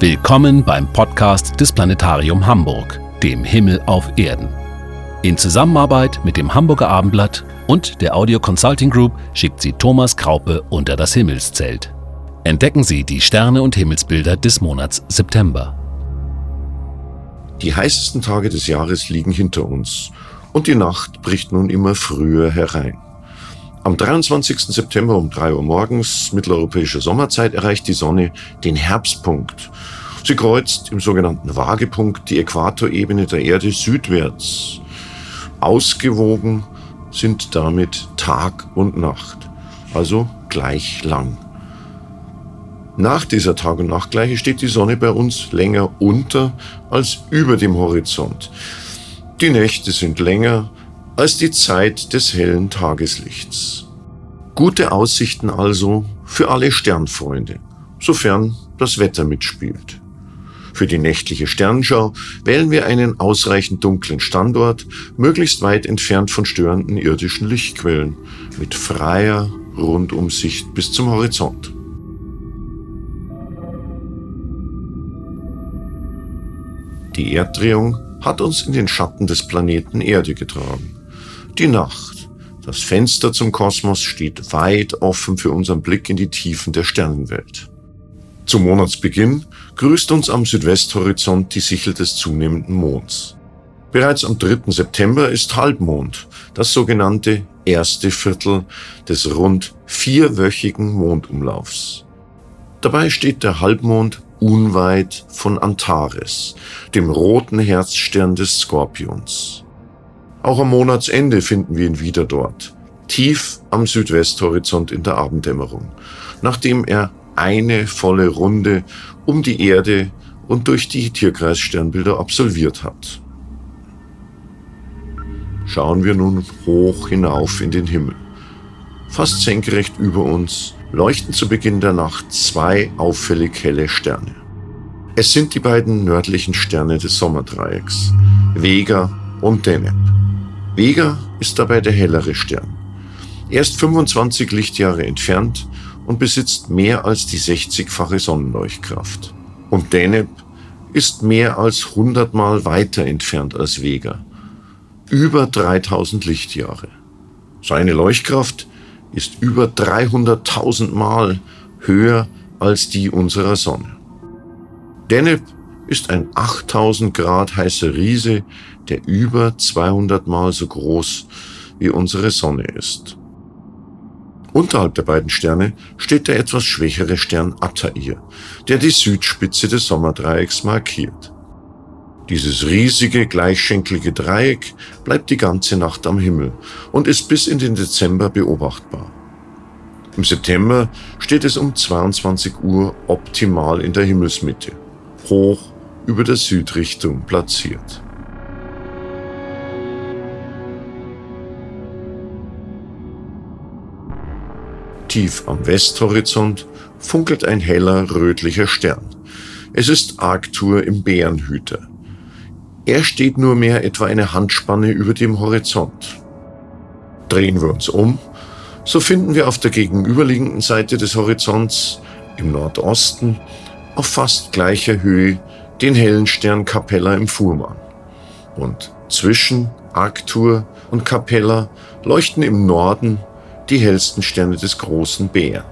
Willkommen beim Podcast des Planetarium Hamburg, dem Himmel auf Erden. In Zusammenarbeit mit dem Hamburger Abendblatt und der Audio Consulting Group schickt sie Thomas Kraupe unter das Himmelszelt. Entdecken Sie die Sterne und Himmelsbilder des Monats September. Die heißesten Tage des Jahres liegen hinter uns und die Nacht bricht nun immer früher herein. Am 23. September um 3 Uhr morgens mitteleuropäischer Sommerzeit erreicht die Sonne den Herbstpunkt. Sie kreuzt im sogenannten Waagepunkt die Äquatorebene der Erde südwärts. Ausgewogen sind damit Tag und Nacht, also gleich lang. Nach dieser Tag- und Nachtgleiche steht die Sonne bei uns länger unter als über dem Horizont. Die Nächte sind länger als die Zeit des hellen Tageslichts. Gute Aussichten also für alle Sternfreunde, sofern das Wetter mitspielt. Für die nächtliche Sternschau wählen wir einen ausreichend dunklen Standort, möglichst weit entfernt von störenden irdischen Lichtquellen, mit freier Rundumsicht bis zum Horizont. Die Erddrehung hat uns in den Schatten des Planeten Erde getragen. Die Nacht, das Fenster zum Kosmos steht weit offen für unseren Blick in die Tiefen der Sternenwelt. Zum Monatsbeginn grüßt uns am Südwesthorizont die Sichel des zunehmenden Monds. Bereits am 3. September ist Halbmond, das sogenannte erste Viertel des rund vierwöchigen Mondumlaufs. Dabei steht der Halbmond unweit von Antares, dem roten Herzstern des Skorpions. Auch am Monatsende finden wir ihn wieder dort, tief am Südwesthorizont in der Abenddämmerung, nachdem er eine volle Runde um die Erde und durch die Tierkreissternbilder absolviert hat. Schauen wir nun hoch hinauf in den Himmel. Fast senkrecht über uns leuchten zu Beginn der Nacht zwei auffällig helle Sterne. Es sind die beiden nördlichen Sterne des Sommerdreiecks, Vega und Deneb. Vega ist dabei der hellere Stern. Er ist 25 Lichtjahre entfernt und besitzt mehr als die 60-fache Sonnenleuchtkraft. Und Deneb ist mehr als 100 Mal weiter entfernt als Vega. Über 3000 Lichtjahre. Seine Leuchtkraft ist über 300.000 Mal höher als die unserer Sonne. Deneb ist ein 8000 Grad heißer Riese, der über 200 Mal so groß wie unsere Sonne ist. Unterhalb der beiden Sterne steht der etwas schwächere Stern Altair, der die Südspitze des Sommerdreiecks markiert. Dieses riesige, gleichschenkelige Dreieck bleibt die ganze Nacht am Himmel und ist bis in den Dezember beobachtbar. Im September steht es um 22 Uhr optimal in der Himmelsmitte, hoch über der Südrichtung platziert. Tief am Westhorizont funkelt ein heller rötlicher Stern. Es ist Arctur im Bärenhüter. Er steht nur mehr etwa eine Handspanne über dem Horizont. Drehen wir uns um, so finden wir auf der gegenüberliegenden Seite des Horizonts im Nordosten auf fast gleicher Höhe den hellen Stern Capella im Fuhrmann. Und zwischen Arctur und Capella leuchten im Norden die hellsten Sterne des großen Bären,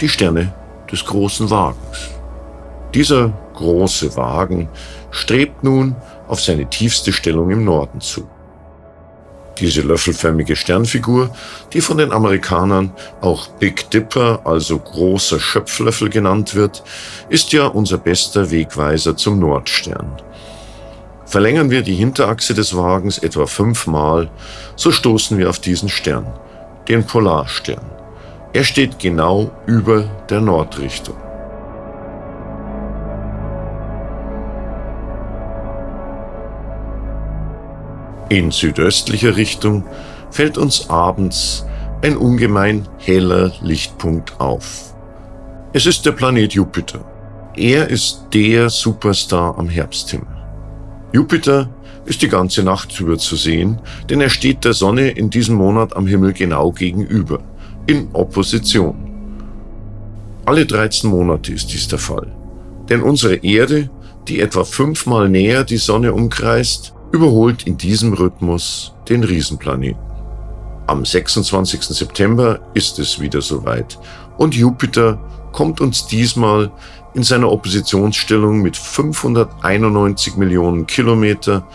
die Sterne des großen Wagens. Dieser große Wagen strebt nun auf seine tiefste Stellung im Norden zu. Diese löffelförmige Sternfigur, die von den Amerikanern auch Big Dipper, also großer Schöpflöffel genannt wird, ist ja unser bester Wegweiser zum Nordstern. Verlängern wir die Hinterachse des Wagens etwa fünfmal, so stoßen wir auf diesen Stern, den Polarstern. Er steht genau über der Nordrichtung. In südöstlicher Richtung fällt uns abends ein ungemein heller Lichtpunkt auf. Es ist der Planet Jupiter. Er ist der Superstar am Herbsthimmel. Jupiter ist die ganze Nacht über zu sehen, denn er steht der Sonne in diesem Monat am Himmel genau gegenüber, in Opposition. Alle 13 Monate ist dies der Fall. Denn unsere Erde, die etwa fünfmal näher die Sonne umkreist, überholt in diesem Rhythmus den Riesenplaneten. Am 26. September ist es wieder soweit und Jupiter kommt uns diesmal in seiner Oppositionsstellung mit 591 Millionen Kilometer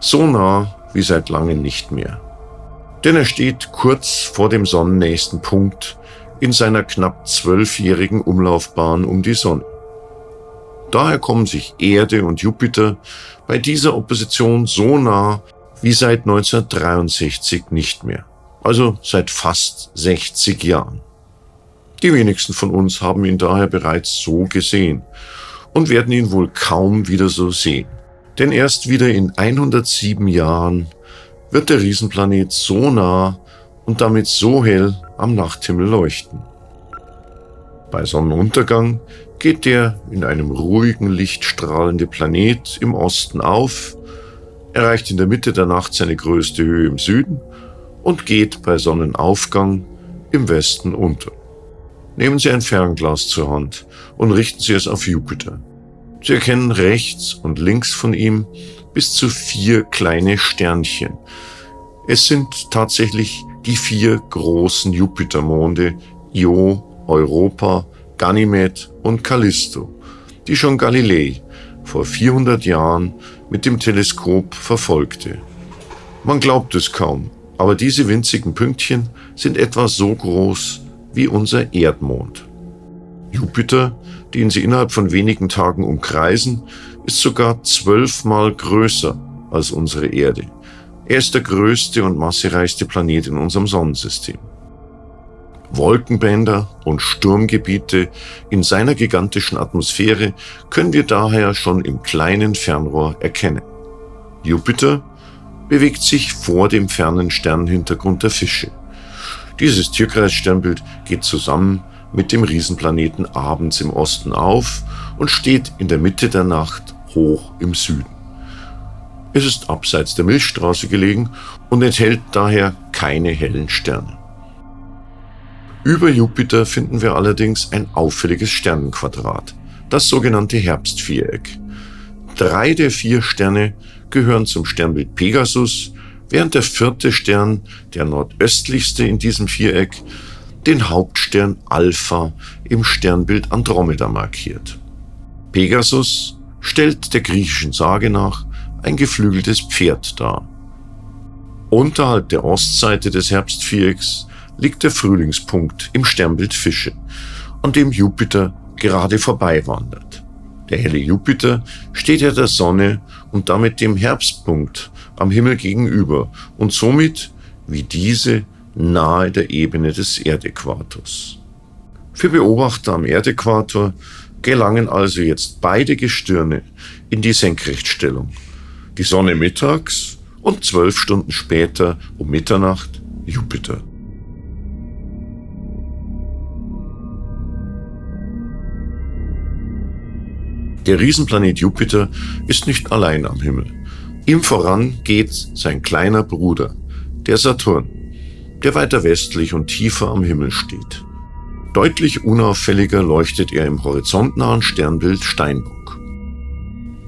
so nah wie seit langem nicht mehr. Denn er steht kurz vor dem sonnennächsten Punkt in seiner knapp zwölfjährigen Umlaufbahn um die Sonne. Daher kommen sich Erde und Jupiter bei dieser Opposition so nah wie seit 1963 nicht mehr. Also seit fast 60 Jahren. Die wenigsten von uns haben ihn daher bereits so gesehen und werden ihn wohl kaum wieder so sehen. Denn erst wieder in 107 Jahren wird der Riesenplanet so nah und damit so hell am Nachthimmel leuchten. Bei Sonnenuntergang geht der in einem ruhigen Licht strahlende Planet im Osten auf, erreicht in der Mitte der Nacht seine größte Höhe im Süden und geht bei Sonnenaufgang im Westen unter. Nehmen Sie ein Fernglas zur Hand und richten Sie es auf Jupiter. Sie erkennen rechts und links von ihm bis zu vier kleine Sternchen. Es sind tatsächlich die vier großen Jupitermonde Io, Europa, Ganymed und Callisto, die schon Galilei vor 400 Jahren mit dem Teleskop verfolgte. Man glaubt es kaum, aber diese winzigen Pünktchen sind etwa so groß wie unser Erdmond. Jupiter, den sie innerhalb von wenigen Tagen umkreisen, ist sogar zwölfmal größer als unsere Erde. Er ist der größte und massereichste Planet in unserem Sonnensystem. Wolkenbänder und Sturmgebiete in seiner gigantischen Atmosphäre können wir daher schon im kleinen Fernrohr erkennen. Jupiter bewegt sich vor dem fernen Sternhintergrund der Fische. Dieses Tierkreissternbild geht zusammen mit dem Riesenplaneten abends im Osten auf und steht in der Mitte der Nacht hoch im Süden. Es ist abseits der Milchstraße gelegen und enthält daher keine hellen Sterne. Über Jupiter finden wir allerdings ein auffälliges Sternenquadrat, das sogenannte Herbstviereck. Drei der vier Sterne gehören zum Sternbild Pegasus, während der vierte Stern, der nordöstlichste in diesem Viereck, den Hauptstern Alpha im Sternbild Andromeda markiert. Pegasus stellt der griechischen Sage nach ein geflügeltes Pferd dar. Unterhalb der Ostseite des Herbstvierecks liegt der Frühlingspunkt im Sternbild Fische, an dem Jupiter gerade vorbei wandert. Der helle Jupiter steht ja der Sonne und damit dem Herbstpunkt am Himmel gegenüber und somit wie diese nahe der Ebene des Erdäquators. Für Beobachter am Erdäquator gelangen also jetzt beide Gestirne in die Senkrechtstellung. Die Sonne mittags und zwölf Stunden später um Mitternacht Jupiter. Der Riesenplanet Jupiter ist nicht allein am Himmel. Ihm voran geht sein kleiner Bruder, der Saturn, der weiter westlich und tiefer am Himmel steht. Deutlich unauffälliger leuchtet er im horizontnahen Sternbild Steinbock.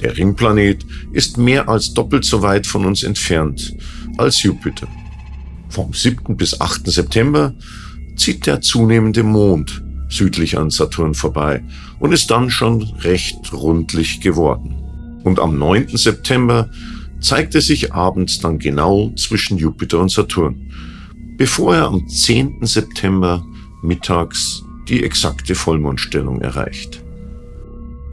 Der Ringplanet ist mehr als doppelt so weit von uns entfernt als Jupiter. Vom 7. bis 8. September zieht der zunehmende Mond südlich an Saturn vorbei und ist dann schon recht rundlich geworden. Und am 9. September zeigt er sich abends dann genau zwischen Jupiter und Saturn, bevor er am 10. September mittags die exakte Vollmondstellung erreicht.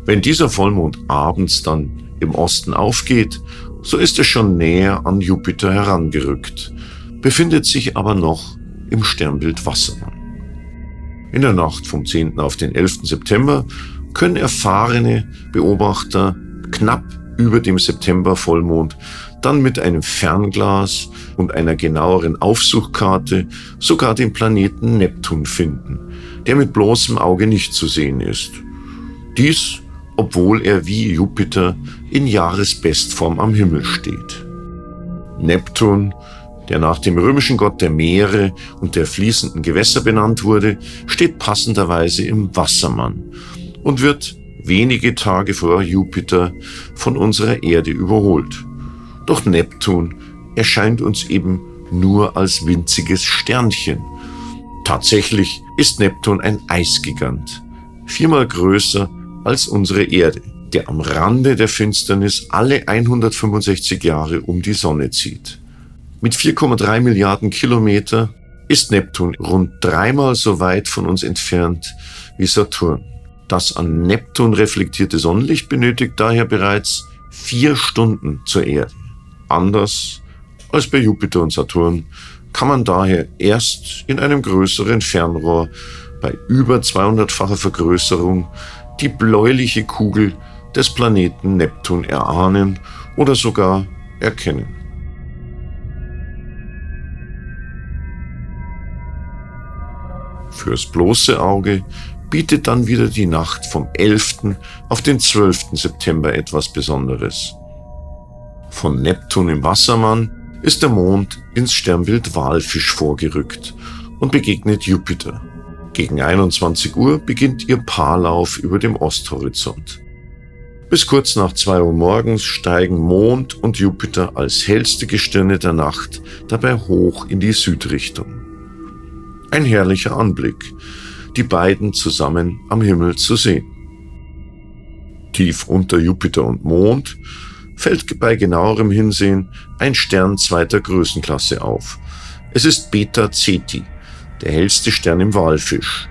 Wenn dieser Vollmond abends dann im Osten aufgeht, so ist er schon näher an Jupiter herangerückt, befindet sich aber noch im Sternbild Wassermann. In der Nacht vom 10. auf den 11. September können erfahrene Beobachter knapp über dem September-Vollmond dann mit einem Fernglas und einer genaueren Aufsuchkarte sogar den Planeten Neptun finden, der mit bloßem Auge nicht zu sehen ist. Dies, obwohl er wie Jupiter in Jahresbestform am Himmel steht. Neptun, der nach dem römischen Gott der Meere und der fließenden Gewässer benannt wurde, steht passenderweise im Wassermann und wird wenige Tage vor Jupiter von unserer Erde überholt. Doch Neptun erscheint uns eben nur als winziges Sternchen. Tatsächlich ist Neptun ein Eisgigant, viermal größer als unsere Erde, der am Rande der Finsternis alle 165 Jahre um die Sonne zieht. Mit 4,3 Milliarden Kilometer ist Neptun rund dreimal so weit von uns entfernt wie Saturn. Das an Neptun reflektierte Sonnenlicht benötigt daher bereits vier Stunden zur Erde. Anders als bei Jupiter und Saturn kann man daher erst in einem größeren Fernrohr bei über 200-facher Vergrößerung die bläuliche Kugel des Planeten Neptun erahnen oder sogar erkennen. Fürs bloße Auge bietet dann wieder die Nacht vom 11. auf den 12. September etwas Besonderes. Von Neptun im Wassermann ist der Mond ins Sternbild Walfisch vorgerückt und begegnet Jupiter. Gegen 21 Uhr beginnt ihr Paarlauf über dem Osthorizont. Bis kurz nach 2 Uhr morgens steigen Mond und Jupiter als hellste Gestirne der Nacht dabei hoch in die Südrichtung. Ein herrlicher Anblick, die beiden zusammen am Himmel zu sehen. Tief unter Jupiter und Mond fällt bei genauerem Hinsehen ein Stern zweiter Größenklasse auf. Es ist Beta Ceti, der hellste Stern im Walfisch,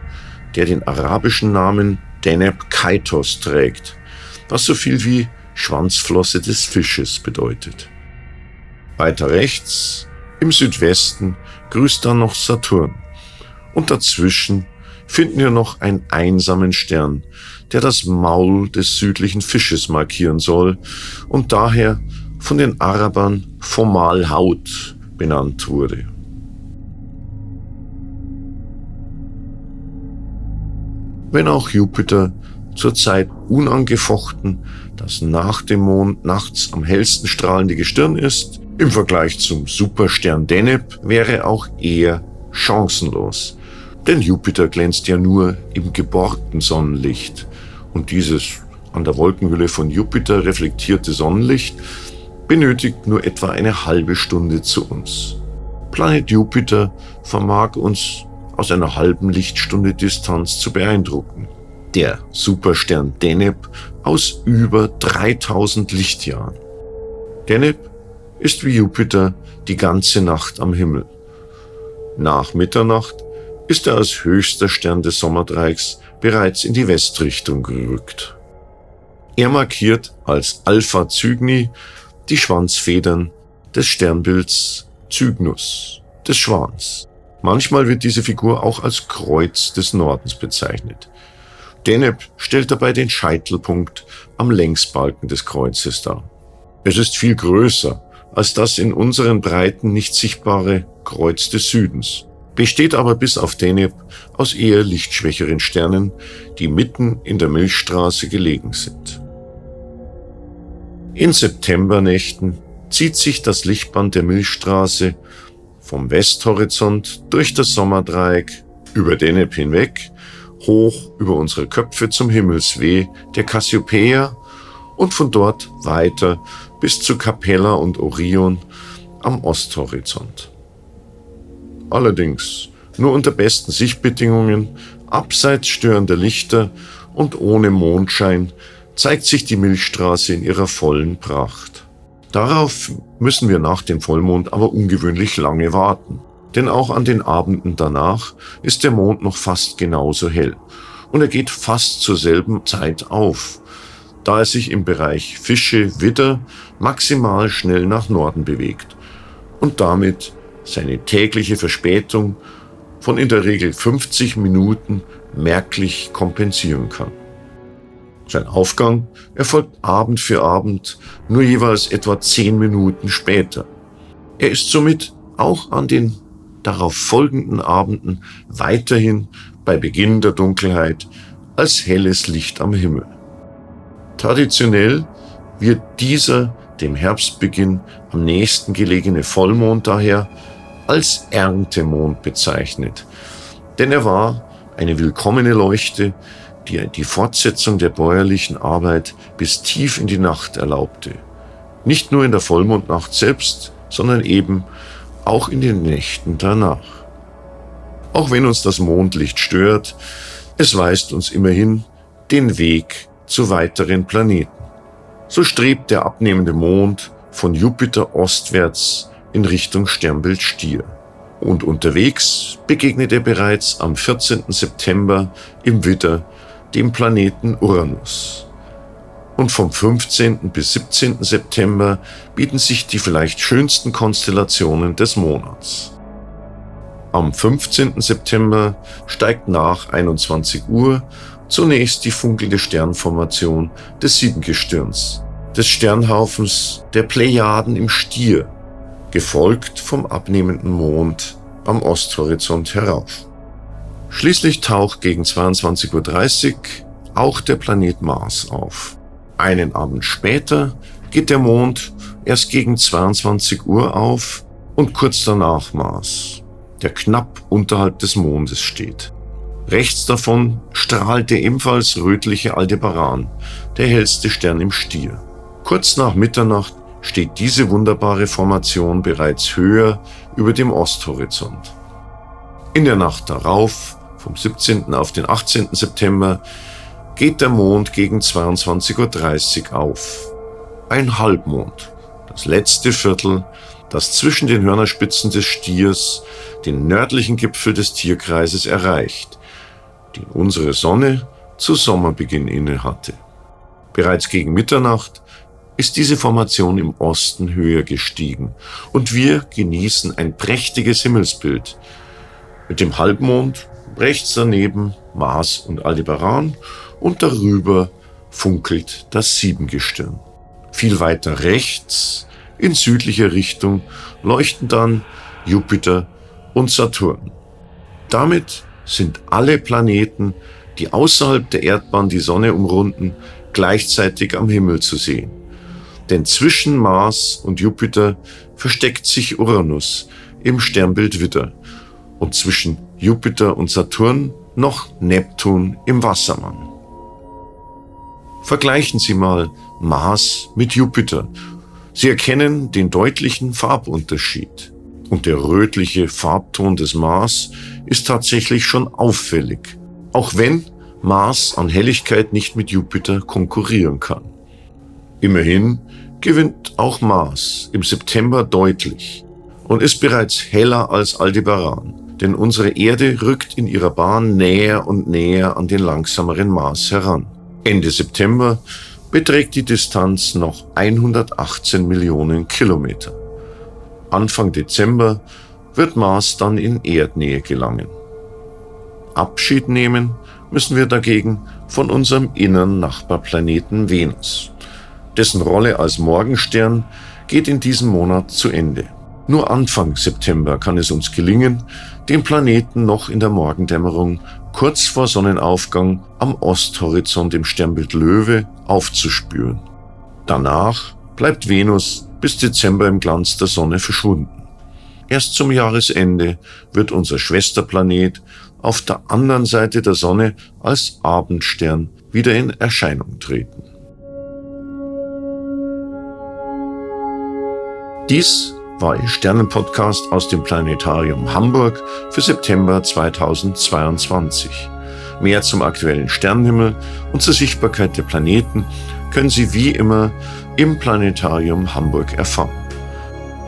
der den arabischen Namen Deneb Kaitos trägt, was so viel wie Schwanzflosse des Fisches bedeutet. Weiter rechts, im Südwesten, grüßt dann noch Saturn. Und dazwischen finden wir noch einen einsamen Stern, der das Maul des südlichen Fisches markieren soll und daher von den Arabern Fomalhaut benannt wurde. Wenn auch Jupiter zurzeit unangefochten das nach dem Mond nachts am hellsten strahlende Gestirn ist, im Vergleich zum Superstern Deneb wäre auch er chancenlos. Denn Jupiter glänzt ja nur im geborgten Sonnenlicht. Und dieses an der Wolkenhülle von Jupiter reflektierte Sonnenlicht benötigt nur etwa eine halbe Stunde zu uns. Planet Jupiter vermag uns aus einer halben Lichtstunde Distanz zu beeindrucken. Der Superstern Deneb aus über 3000 Lichtjahren. Deneb ist wie Jupiter die ganze Nacht am Himmel. Nach Mitternacht ist er als höchster Stern des Sommerdreiecks bereits in die Westrichtung gerückt. Er markiert als Alpha Cygni die Schwanzfedern des Sternbilds Cygnus, des Schwans. Manchmal wird diese Figur auch als Kreuz des Nordens bezeichnet. Deneb stellt dabei den Scheitelpunkt am Längsbalken des Kreuzes dar. Es ist viel größer als das in unseren Breiten nicht sichtbare Kreuz des Südens besteht aber bis auf Deneb aus eher lichtschwächeren Sternen, die mitten in der Milchstraße gelegen sind. In Septembernächten zieht sich das Lichtband der Milchstraße vom Westhorizont durch das Sommerdreieck über Deneb hinweg, hoch über unsere Köpfe zum Himmelsweh der Cassiopeia und von dort weiter bis zu Capella und Orion am Osthorizont. Allerdings nur unter besten Sichtbedingungen, abseits störender Lichter und ohne Mondschein zeigt sich die Milchstraße in ihrer vollen Pracht. Darauf müssen wir nach dem Vollmond aber ungewöhnlich lange warten. Denn auch an den Abenden danach ist der Mond noch fast genauso hell. Und er geht fast zur selben Zeit auf, da er sich im Bereich Fische Widder maximal schnell nach Norden bewegt und damit seine tägliche Verspätung von in der Regel 50 Minuten merklich kompensieren kann. Sein Aufgang erfolgt Abend für Abend nur jeweils etwa 10 Minuten später. Er ist somit auch an den darauf folgenden Abenden weiterhin bei Beginn der Dunkelheit als helles Licht am Himmel. Traditionell wird dieser dem Herbstbeginn am nächsten gelegene Vollmond daher als Erntemond bezeichnet, denn er war eine willkommene Leuchte, die die Fortsetzung der bäuerlichen Arbeit bis tief in die Nacht erlaubte. Nicht nur in der Vollmondnacht selbst, sondern eben auch in den Nächten danach. Auch wenn uns das Mondlicht stört, es weist uns immerhin den Weg zu weiteren Planeten. So strebt der abnehmende Mond von Jupiter ostwärts in Richtung Sternbild Stier. Und unterwegs begegnet er bereits am 14. September im Widder dem Planeten Uranus. Und vom 15. bis 17. September bieten sich die vielleicht schönsten Konstellationen des Monats. Am 15. September steigt nach 21 Uhr zunächst die funkelnde Sternformation des Siebengestirns, des Sternhaufens der Plejaden im Stier, gefolgt vom abnehmenden Mond am Osthorizont herauf. Schließlich taucht gegen 22.30 Uhr auch der Planet Mars auf. Einen Abend später geht der Mond erst gegen 22 Uhr auf und kurz danach Mars, der knapp unterhalb des Mondes steht. Rechts davon strahlt der ebenfalls rötliche Aldebaran, der hellste Stern im Stier. Kurz nach Mitternacht steht diese wunderbare Formation bereits höher über dem Osthorizont. In der Nacht darauf vom 17. auf den 18. September geht der Mond gegen 22.30 Uhr auf. Ein Halbmond, das letzte Viertel, das zwischen den Hörnerspitzen des Stiers den nördlichen Gipfel des Tierkreises erreicht, den unsere Sonne zu Sommerbeginn inne hatte. Bereits gegen Mitternacht ist diese Formation im Osten höher gestiegen und wir genießen ein prächtiges Himmelsbild mit dem Halbmond rechts daneben Mars und Aldebaran und darüber funkelt das Siebengestirn. Viel weiter rechts, in südlicher Richtung, leuchten dann Jupiter und Saturn. Damit sind alle Planeten, die außerhalb der Erdbahn die Sonne umrunden, gleichzeitig am Himmel zu sehen. Denn zwischen Mars und Jupiter versteckt sich Uranus im Sternbild Widder und zwischen Jupiter und Saturn noch Neptun im Wassermann. Vergleichen Sie mal Mars mit Jupiter. Sie erkennen den deutlichen Farbunterschied. Und der rötliche Farbton des Mars ist tatsächlich schon auffällig, auch wenn Mars an Helligkeit nicht mit Jupiter konkurrieren kann. Immerhin gewinnt auch Mars im September deutlich und ist bereits heller als Aldebaran denn unsere Erde rückt in ihrer Bahn näher und näher an den langsameren Mars heran. Ende September beträgt die Distanz noch 118 Millionen Kilometer. Anfang Dezember wird Mars dann in Erdnähe gelangen. Abschied nehmen müssen wir dagegen von unserem inneren Nachbarplaneten Venus. Dessen Rolle als Morgenstern geht in diesem Monat zu Ende. Nur Anfang September kann es uns gelingen, den Planeten noch in der Morgendämmerung kurz vor Sonnenaufgang am Osthorizont im Sternbild Löwe aufzuspüren. Danach bleibt Venus bis Dezember im Glanz der Sonne verschwunden. Erst zum Jahresende wird unser Schwesterplanet auf der anderen Seite der Sonne als Abendstern wieder in Erscheinung treten. Dies war Ihr Sternenpodcast aus dem Planetarium Hamburg für September 2022. Mehr zum aktuellen Sternenhimmel und zur Sichtbarkeit der Planeten können Sie wie immer im Planetarium Hamburg erfahren.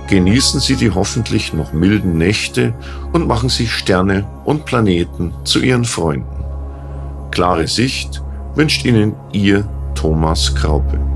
Genießen Sie die hoffentlich noch milden Nächte und machen Sie Sterne und Planeten zu Ihren Freunden. Klare Sicht wünscht Ihnen Ihr Thomas Kraupe.